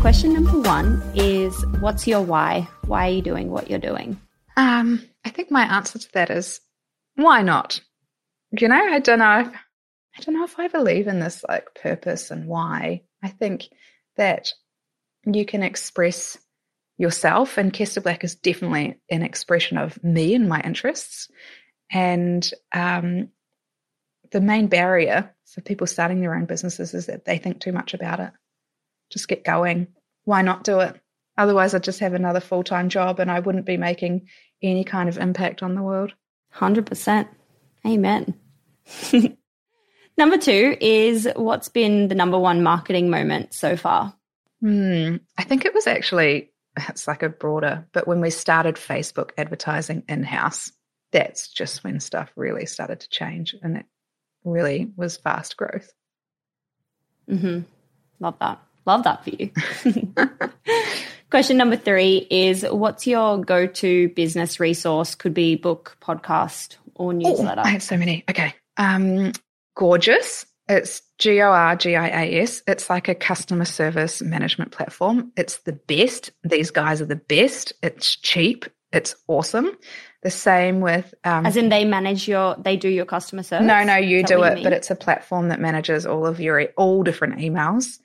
Question number one is What's your why? Why are you doing what you're doing? Um, I think my answer to that is why not? You know, I don't know if I don't know if I believe in this like purpose and why. I think that you can express yourself, and Kester Black is definitely an expression of me and my interests. And um, the main barrier for people starting their own businesses is that they think too much about it. Just get going. Why not do it? Otherwise, I'd just have another full time job and I wouldn't be making any kind of impact on the world. 100%. Amen. number two is What's been the number one marketing moment so far? Hmm. I think it was actually, it's like a broader, but when we started Facebook advertising in house, that's just when stuff really started to change and it really was fast growth. Mm-hmm. Love that. Love that for you. Question number three is What's your go to business resource? Could be book, podcast, or newsletter. Oh, I have so many. Okay. Um, Gorgias. It's G O R G I A S. It's like a customer service management platform. It's the best. These guys are the best. It's cheap. It's awesome. The same with um, As in, they manage your, they do your customer service. no, no, you do it, but it's a platform that manages all of your all different emails,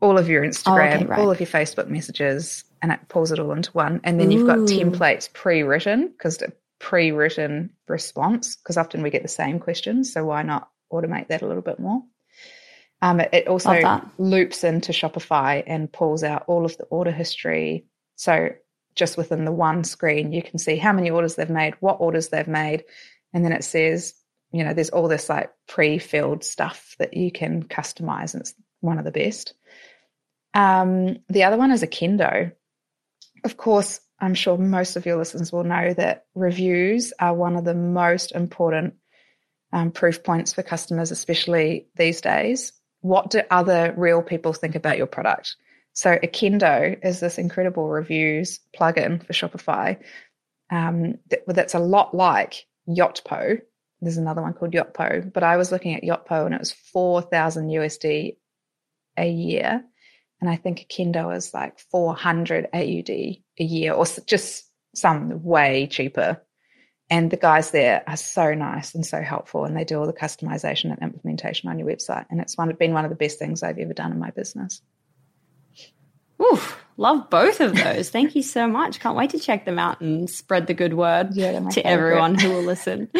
all of your Instagram, Oh, okay, right. all of your Facebook messages, and it pulls it all into one. And then you've got templates pre-written because pre-written response because often we get the same questions, so why not automate that a little bit more? Um, it, it also loops into Shopify and pulls out all of the order history. So just within the one screen, you can see how many orders they've made, what orders they've made, and then it says, you know, there's all this like pre-filled stuff that you can customize, and it's one of the best. Um, the other one is a. Of course, I'm sure most of your listeners will know that reviews are one of the most important um, proof points for customers, especially these days. what do other real people think about your product? So Okendo is this incredible reviews plugin for Shopify um, that, that's a lot like Yotpo. There's another one called Yotpo, but I was looking at Yotpo and it was 4,000 USD a year. And I think Okendo is like 400 AUD a year or just some way cheaper. And the guys there are so nice and so helpful, and they do all the customization and implementation on your website. And it's one, been one of the best things I've ever done in my business. Oof, love both of those. Thank you so much. Can't wait to check them out and spread the good word yeah, to favorite. everyone who will listen.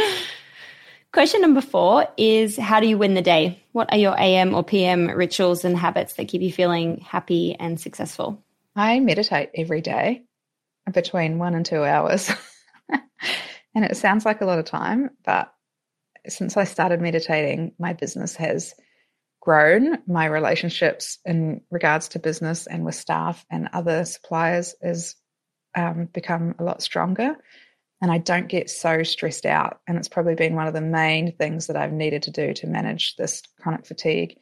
Question number four is How do you win the day? What are your AM or PM rituals and habits that keep you feeling happy and successful? I meditate every day between one and two hours. and it sounds like a lot of time, but since I started meditating, my business has grown. My relationships in regards to business and with staff and other suppliers has um, become a lot stronger. And I don't get so stressed out. And it's probably been one of the main things that I've needed to do to manage this chronic fatigue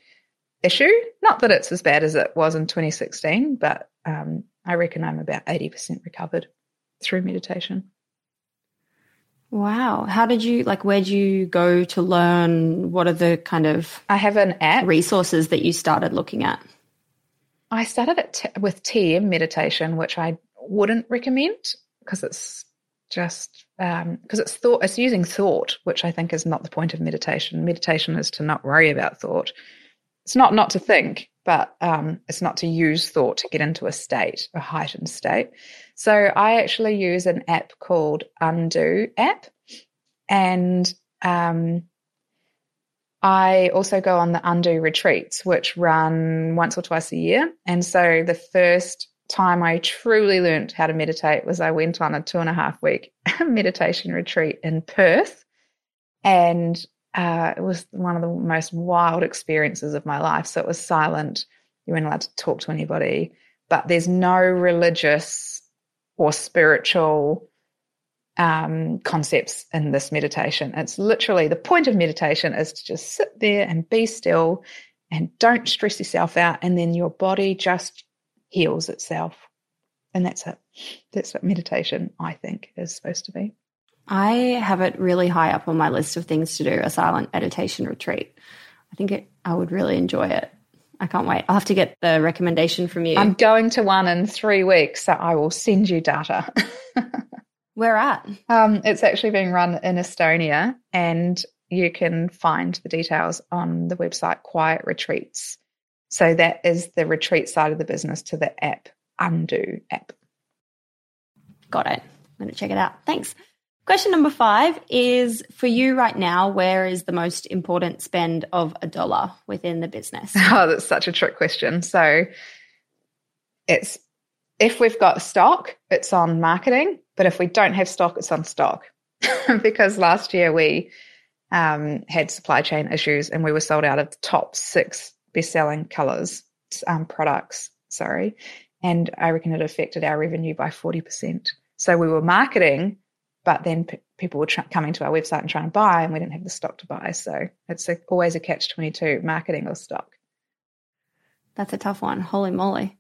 issue. Not that it's as bad as it was in 2016, but um, I reckon I'm about 80% recovered through meditation. Wow. How did you like where did you go to learn what are the kind of I have an app resources that you started looking at? I started it t- with TM meditation, which I wouldn't recommend because it's just because um, it's thought it's using thought, which I think is not the point of meditation. Meditation is to not worry about thought. It's not not to think, but um, it's not to use thought to get into a state, a heightened state. So I actually use an app called Undo app, and um, I also go on the Undo retreats, which run once or twice a year. And so the first time I truly learned how to meditate was I went on a two and a half week meditation retreat in Perth. And uh, it was one of the most wild experiences of my life. So it was silent. You weren't allowed to talk to anybody, but there's no religious or spiritual um, concepts in this meditation. It's literally the point of meditation is to just sit there and be still and don't stress yourself out. And then your body just heals itself. And that's it. That's what meditation, I think, is supposed to be. I have it really high up on my list of things to do a silent meditation retreat. I think it, I would really enjoy it. I can't wait. I'll have to get the recommendation from you. I'm going to one in three weeks, so I will send you data. Where at? Um, it's actually being run in Estonia, and you can find the details on the website Quiet Retreats. So that is the retreat side of the business to the app, Undo app. Got it. I'm going to check it out. Thanks. Question number five is for you right now, where is the most important spend of a dollar within the business? Oh, that's such a trick question. So it's if we've got stock, it's on marketing, but if we don't have stock, it's on stock. because last year we um, had supply chain issues and we were sold out of the top six best selling colors, um, products, sorry. And I reckon it affected our revenue by 40%. So we were marketing, but then p- people were coming to our website and trying to buy, and we didn't have the stock to buy. So it's a, always a catch 22 marketing or stock. That's a tough one. Holy moly.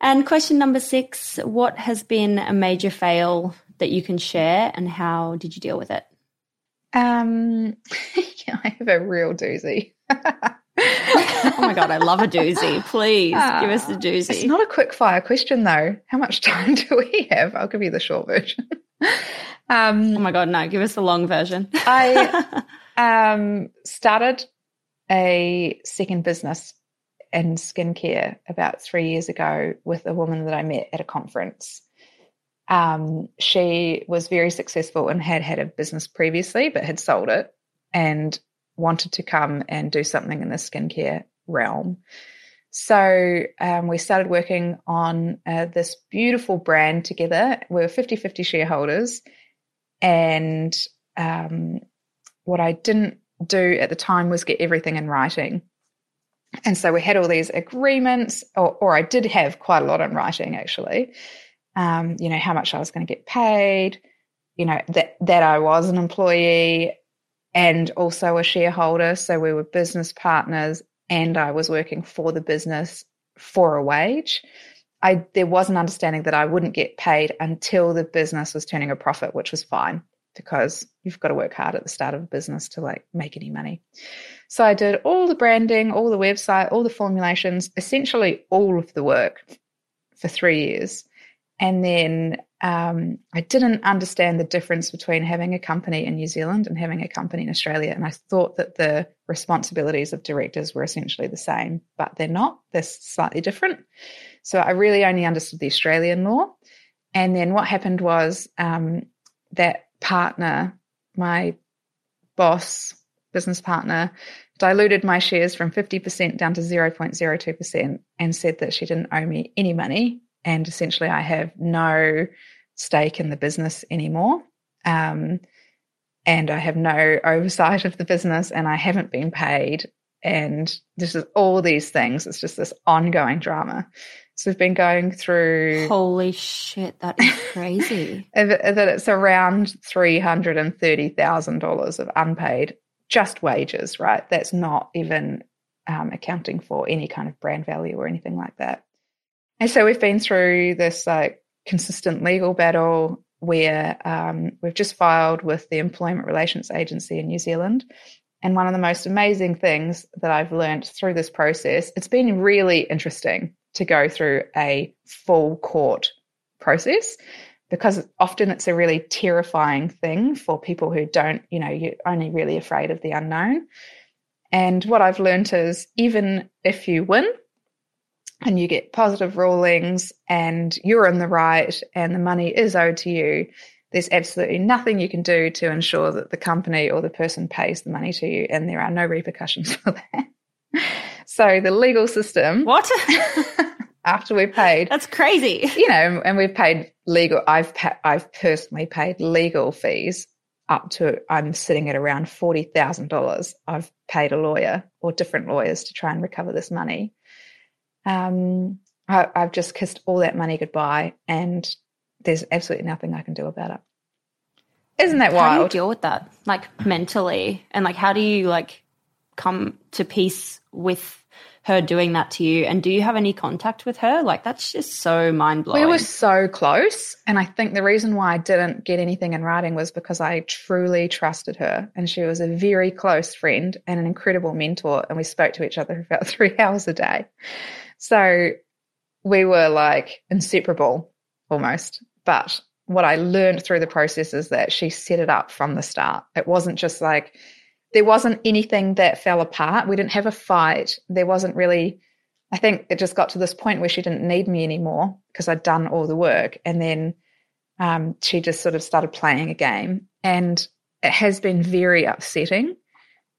And question number six What has been a major fail that you can share, and how did you deal with it? Um, yeah, I have a real doozy. oh my god, I love a doozy. Please uh, give us a doozy. It's not a quick fire question though. How much time do we have? I'll give you the short version. um, oh my god, no! Give us the long version. I um, started a second business in skincare about three years ago with a woman that I met at a conference. Um, she was very successful and had had a business previously, but had sold it and wanted to come and do something in the skincare realm. So um, we started working on uh, this beautiful brand together. We were 50 50 shareholders. And um, what I didn't do at the time was get everything in writing. And so we had all these agreements, or, or I did have quite a lot in writing actually. Um, you know, how much I was going to get paid, you know, that, that I was an employee and also a shareholder. So we were business partners and I was working for the business for a wage, I there was an understanding that I wouldn't get paid until the business was turning a profit, which was fine because you've got to work hard at the start of a business to like make any money. So I did all the branding, all the website, all the formulations, essentially all of the work for three years. And then um, I didn't understand the difference between having a company in New Zealand and having a company in Australia. And I thought that the responsibilities of directors were essentially the same, but they're not. They're slightly different. So I really only understood the Australian law. And then what happened was um, that partner, my boss, business partner, diluted my shares from 50% down to 0.02% and said that she didn't owe me any money. And essentially, I have no stake in the business anymore. Um, and I have no oversight of the business and I haven't been paid. And this is all these things. It's just this ongoing drama. So we've been going through. Holy shit, that is crazy. that it's around $330,000 of unpaid just wages, right? That's not even um, accounting for any kind of brand value or anything like that. And so we've been through this like consistent legal battle where um, we've just filed with the Employment Relations Agency in New Zealand. And one of the most amazing things that I've learned through this process, it's been really interesting to go through a full court process because often it's a really terrifying thing for people who don't, you know, you're only really afraid of the unknown. And what I've learned is even if you win and you get positive rulings and you're in the right and the money is owed to you, there's absolutely nothing you can do to ensure that the company or the person pays the money to you, and there are no repercussions for that. So the legal system. What? after we've paid. That's crazy. You know, and we've paid legal. I've pa- I've personally paid legal fees up to. I'm sitting at around forty thousand dollars. I've paid a lawyer or different lawyers to try and recover this money. Um, I, I've just kissed all that money goodbye, and there's absolutely nothing I can do about it. Isn't that wild? How do you deal with that, like mentally, and like how do you like come to peace with her doing that to you? And do you have any contact with her? Like, that's just so mind blowing. We were so close. And I think the reason why I didn't get anything in writing was because I truly trusted her. And she was a very close friend and an incredible mentor. And we spoke to each other for about three hours a day. So we were like inseparable almost. But what I learned through the process is that she set it up from the start. It wasn't just like, there wasn't anything that fell apart. We didn't have a fight. There wasn't really, I think it just got to this point where she didn't need me anymore because I'd done all the work. And then um, she just sort of started playing a game. And it has been very upsetting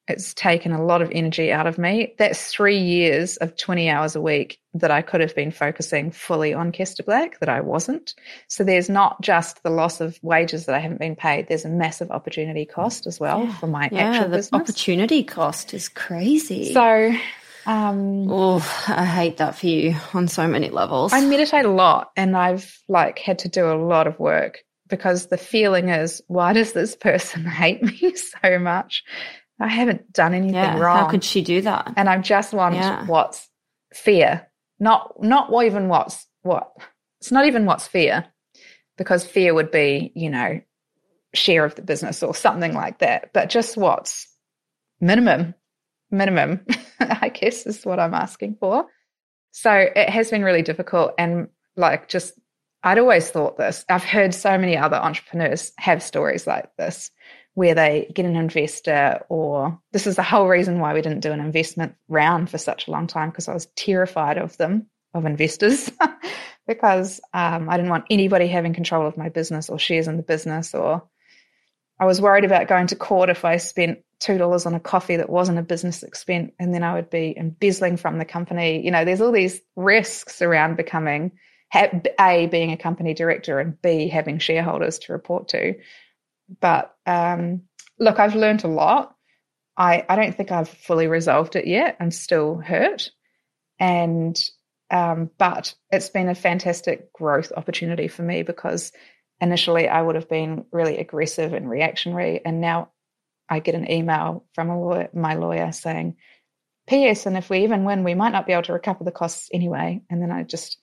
it's taken a lot of energy out of me. That's three years of 20 hours a week that I could have been focusing fully on Kester Black that I wasn't. So there's not just the loss of wages that I haven't been paid, there's a massive opportunity cost as well yeah. for my yeah, actual the business. opportunity cost is crazy. So um, oh, I hate that for you on so many levels. I meditate a lot and I've like had to do a lot of work because the feeling is, why does this person hate me so much? I haven't done anything yeah, wrong. How could she do that? And I'm just want yeah. what's fear, not not even what's what. It's not even what's fear, because fear would be you know share of the business or something like that. But just what's minimum, minimum, I guess is what I'm asking for. So it has been really difficult, and like just I'd always thought this. I've heard so many other entrepreneurs have stories like this where they get an investor or this is the whole reason why we didn't do an investment round for such a long time because I was terrified of them, of investors, because um, I didn't want anybody having control of my business or shares in the business or I was worried about going to court if I spent two dollars on a coffee that wasn't a business expense and then I would be embezzling from the company. You know, there's all these risks around becoming a being a company director and b having shareholders to report to but um, look, I've learned a lot. I, I don't think I've fully resolved it yet. I'm still hurt. And, um, but it's been a fantastic growth opportunity for me because initially I would have been really aggressive and reactionary. And now I get an email from lawyer, my lawyer saying, P.S. And if we even win, we might not be able to recover the costs anyway. And then I just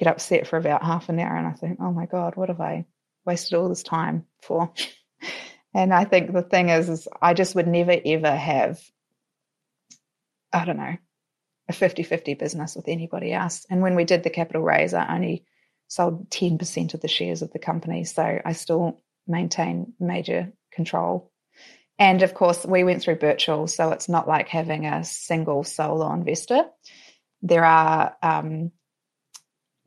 get upset for about half an hour and I think, oh my God, what have I wasted all this time for? and I think the thing is, is I just would never ever have, I don't know, a 50 50 business with anybody else. And when we did the capital raise, I only sold 10% of the shares of the company. So I still maintain major control. And of course, we went through Birchal, so it's not like having a single solo investor. There are, um,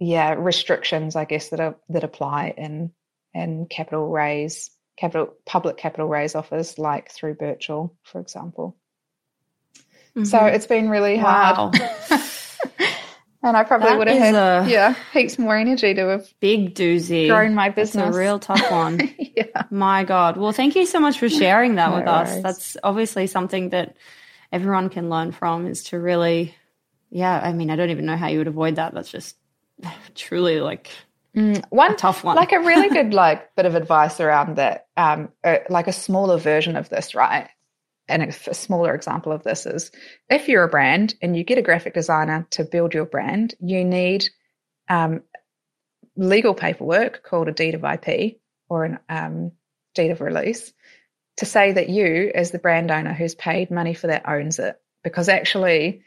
yeah, restrictions, I guess, that are, that apply in in capital raise, capital public capital raise offers, like through Birchal, for example. Mm-hmm. So it's been really hard. Wow. And I probably that would have had, yeah, heaps more energy to have big doozy grown my business. It's a real tough one. yeah. My God. Well, thank you so much for sharing that no with worries. us. That's obviously something that everyone can learn from is to really, yeah, I mean, I don't even know how you would avoid that. That's just truly like mm, one tough one. Like a really good like bit of advice around that, um, uh, like a smaller version of this, right? and a, smaller example of this is if you're a brand and you get a graphic designer to build your brand, you need um, legal paperwork called a deed of IP or an um, deed of release to say that you, as the brand owner who's paid money for that, owns it. Because actually,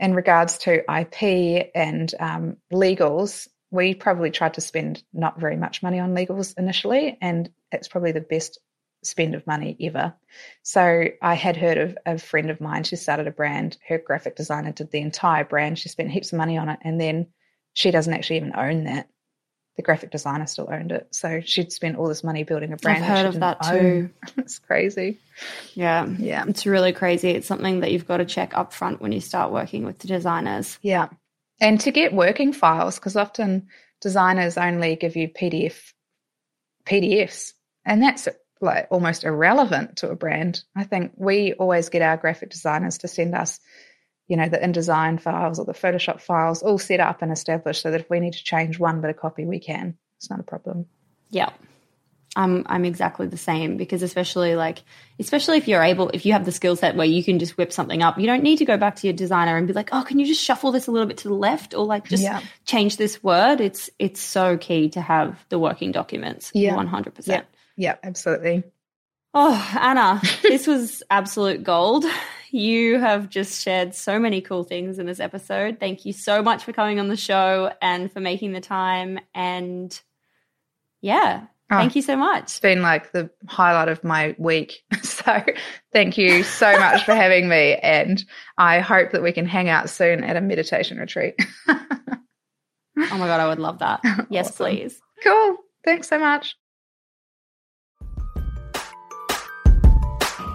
in regards to IP and um, legals, we probably tried to spend not very much money on legals initially, and it's probably the best spend of money ever. So I had heard of a friend of mine, she started a brand, her graphic designer did the entire brand, she spent heaps of money on it, and then she doesn't actually even own that. The graphic designer still owned it. So she'd spent all this money building a brand. I've heard of that too. it's crazy. Yeah. Yeah. It's really crazy. It's something that you've got to check up front when you start working with the designers. Yeah. And to get working files, because often designers only give you PDF PDFs. And that's like almost irrelevant to a brand. I think we always get our graphic designers to send us, you know, the InDesign files or the Photoshop files all set up and established so that if we need to change one bit of copy, we can. It's not a problem. Yeah. I'm I'm exactly the same because especially like especially if you're able if you have the skill set where you can just whip something up, you don't need to go back to your designer and be like, oh, can you just shuffle this a little bit to the left or like just yeah. change this word? It's it's so key to have the working documents. Yeah, one hundred percent. Yeah, absolutely. Oh, Anna, this was absolute gold. You have just shared so many cool things in this episode. Thank you so much for coming on the show and for making the time. And yeah, oh, thank you so much. It's been like the highlight of my week. So thank you so much for having me. And I hope that we can hang out soon at a meditation retreat. oh my God, I would love that. Yes, awesome. please. Cool. Thanks so much.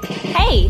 Hey,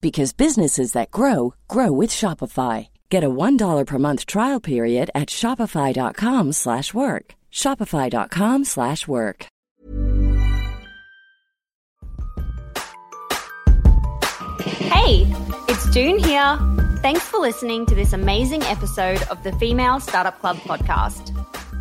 because businesses that grow grow with Shopify. Get a $1 per month trial period at shopify.com/work. shopify.com/work. Hey, it's Doone here. Thanks for listening to this amazing episode of the Female Startup Club podcast.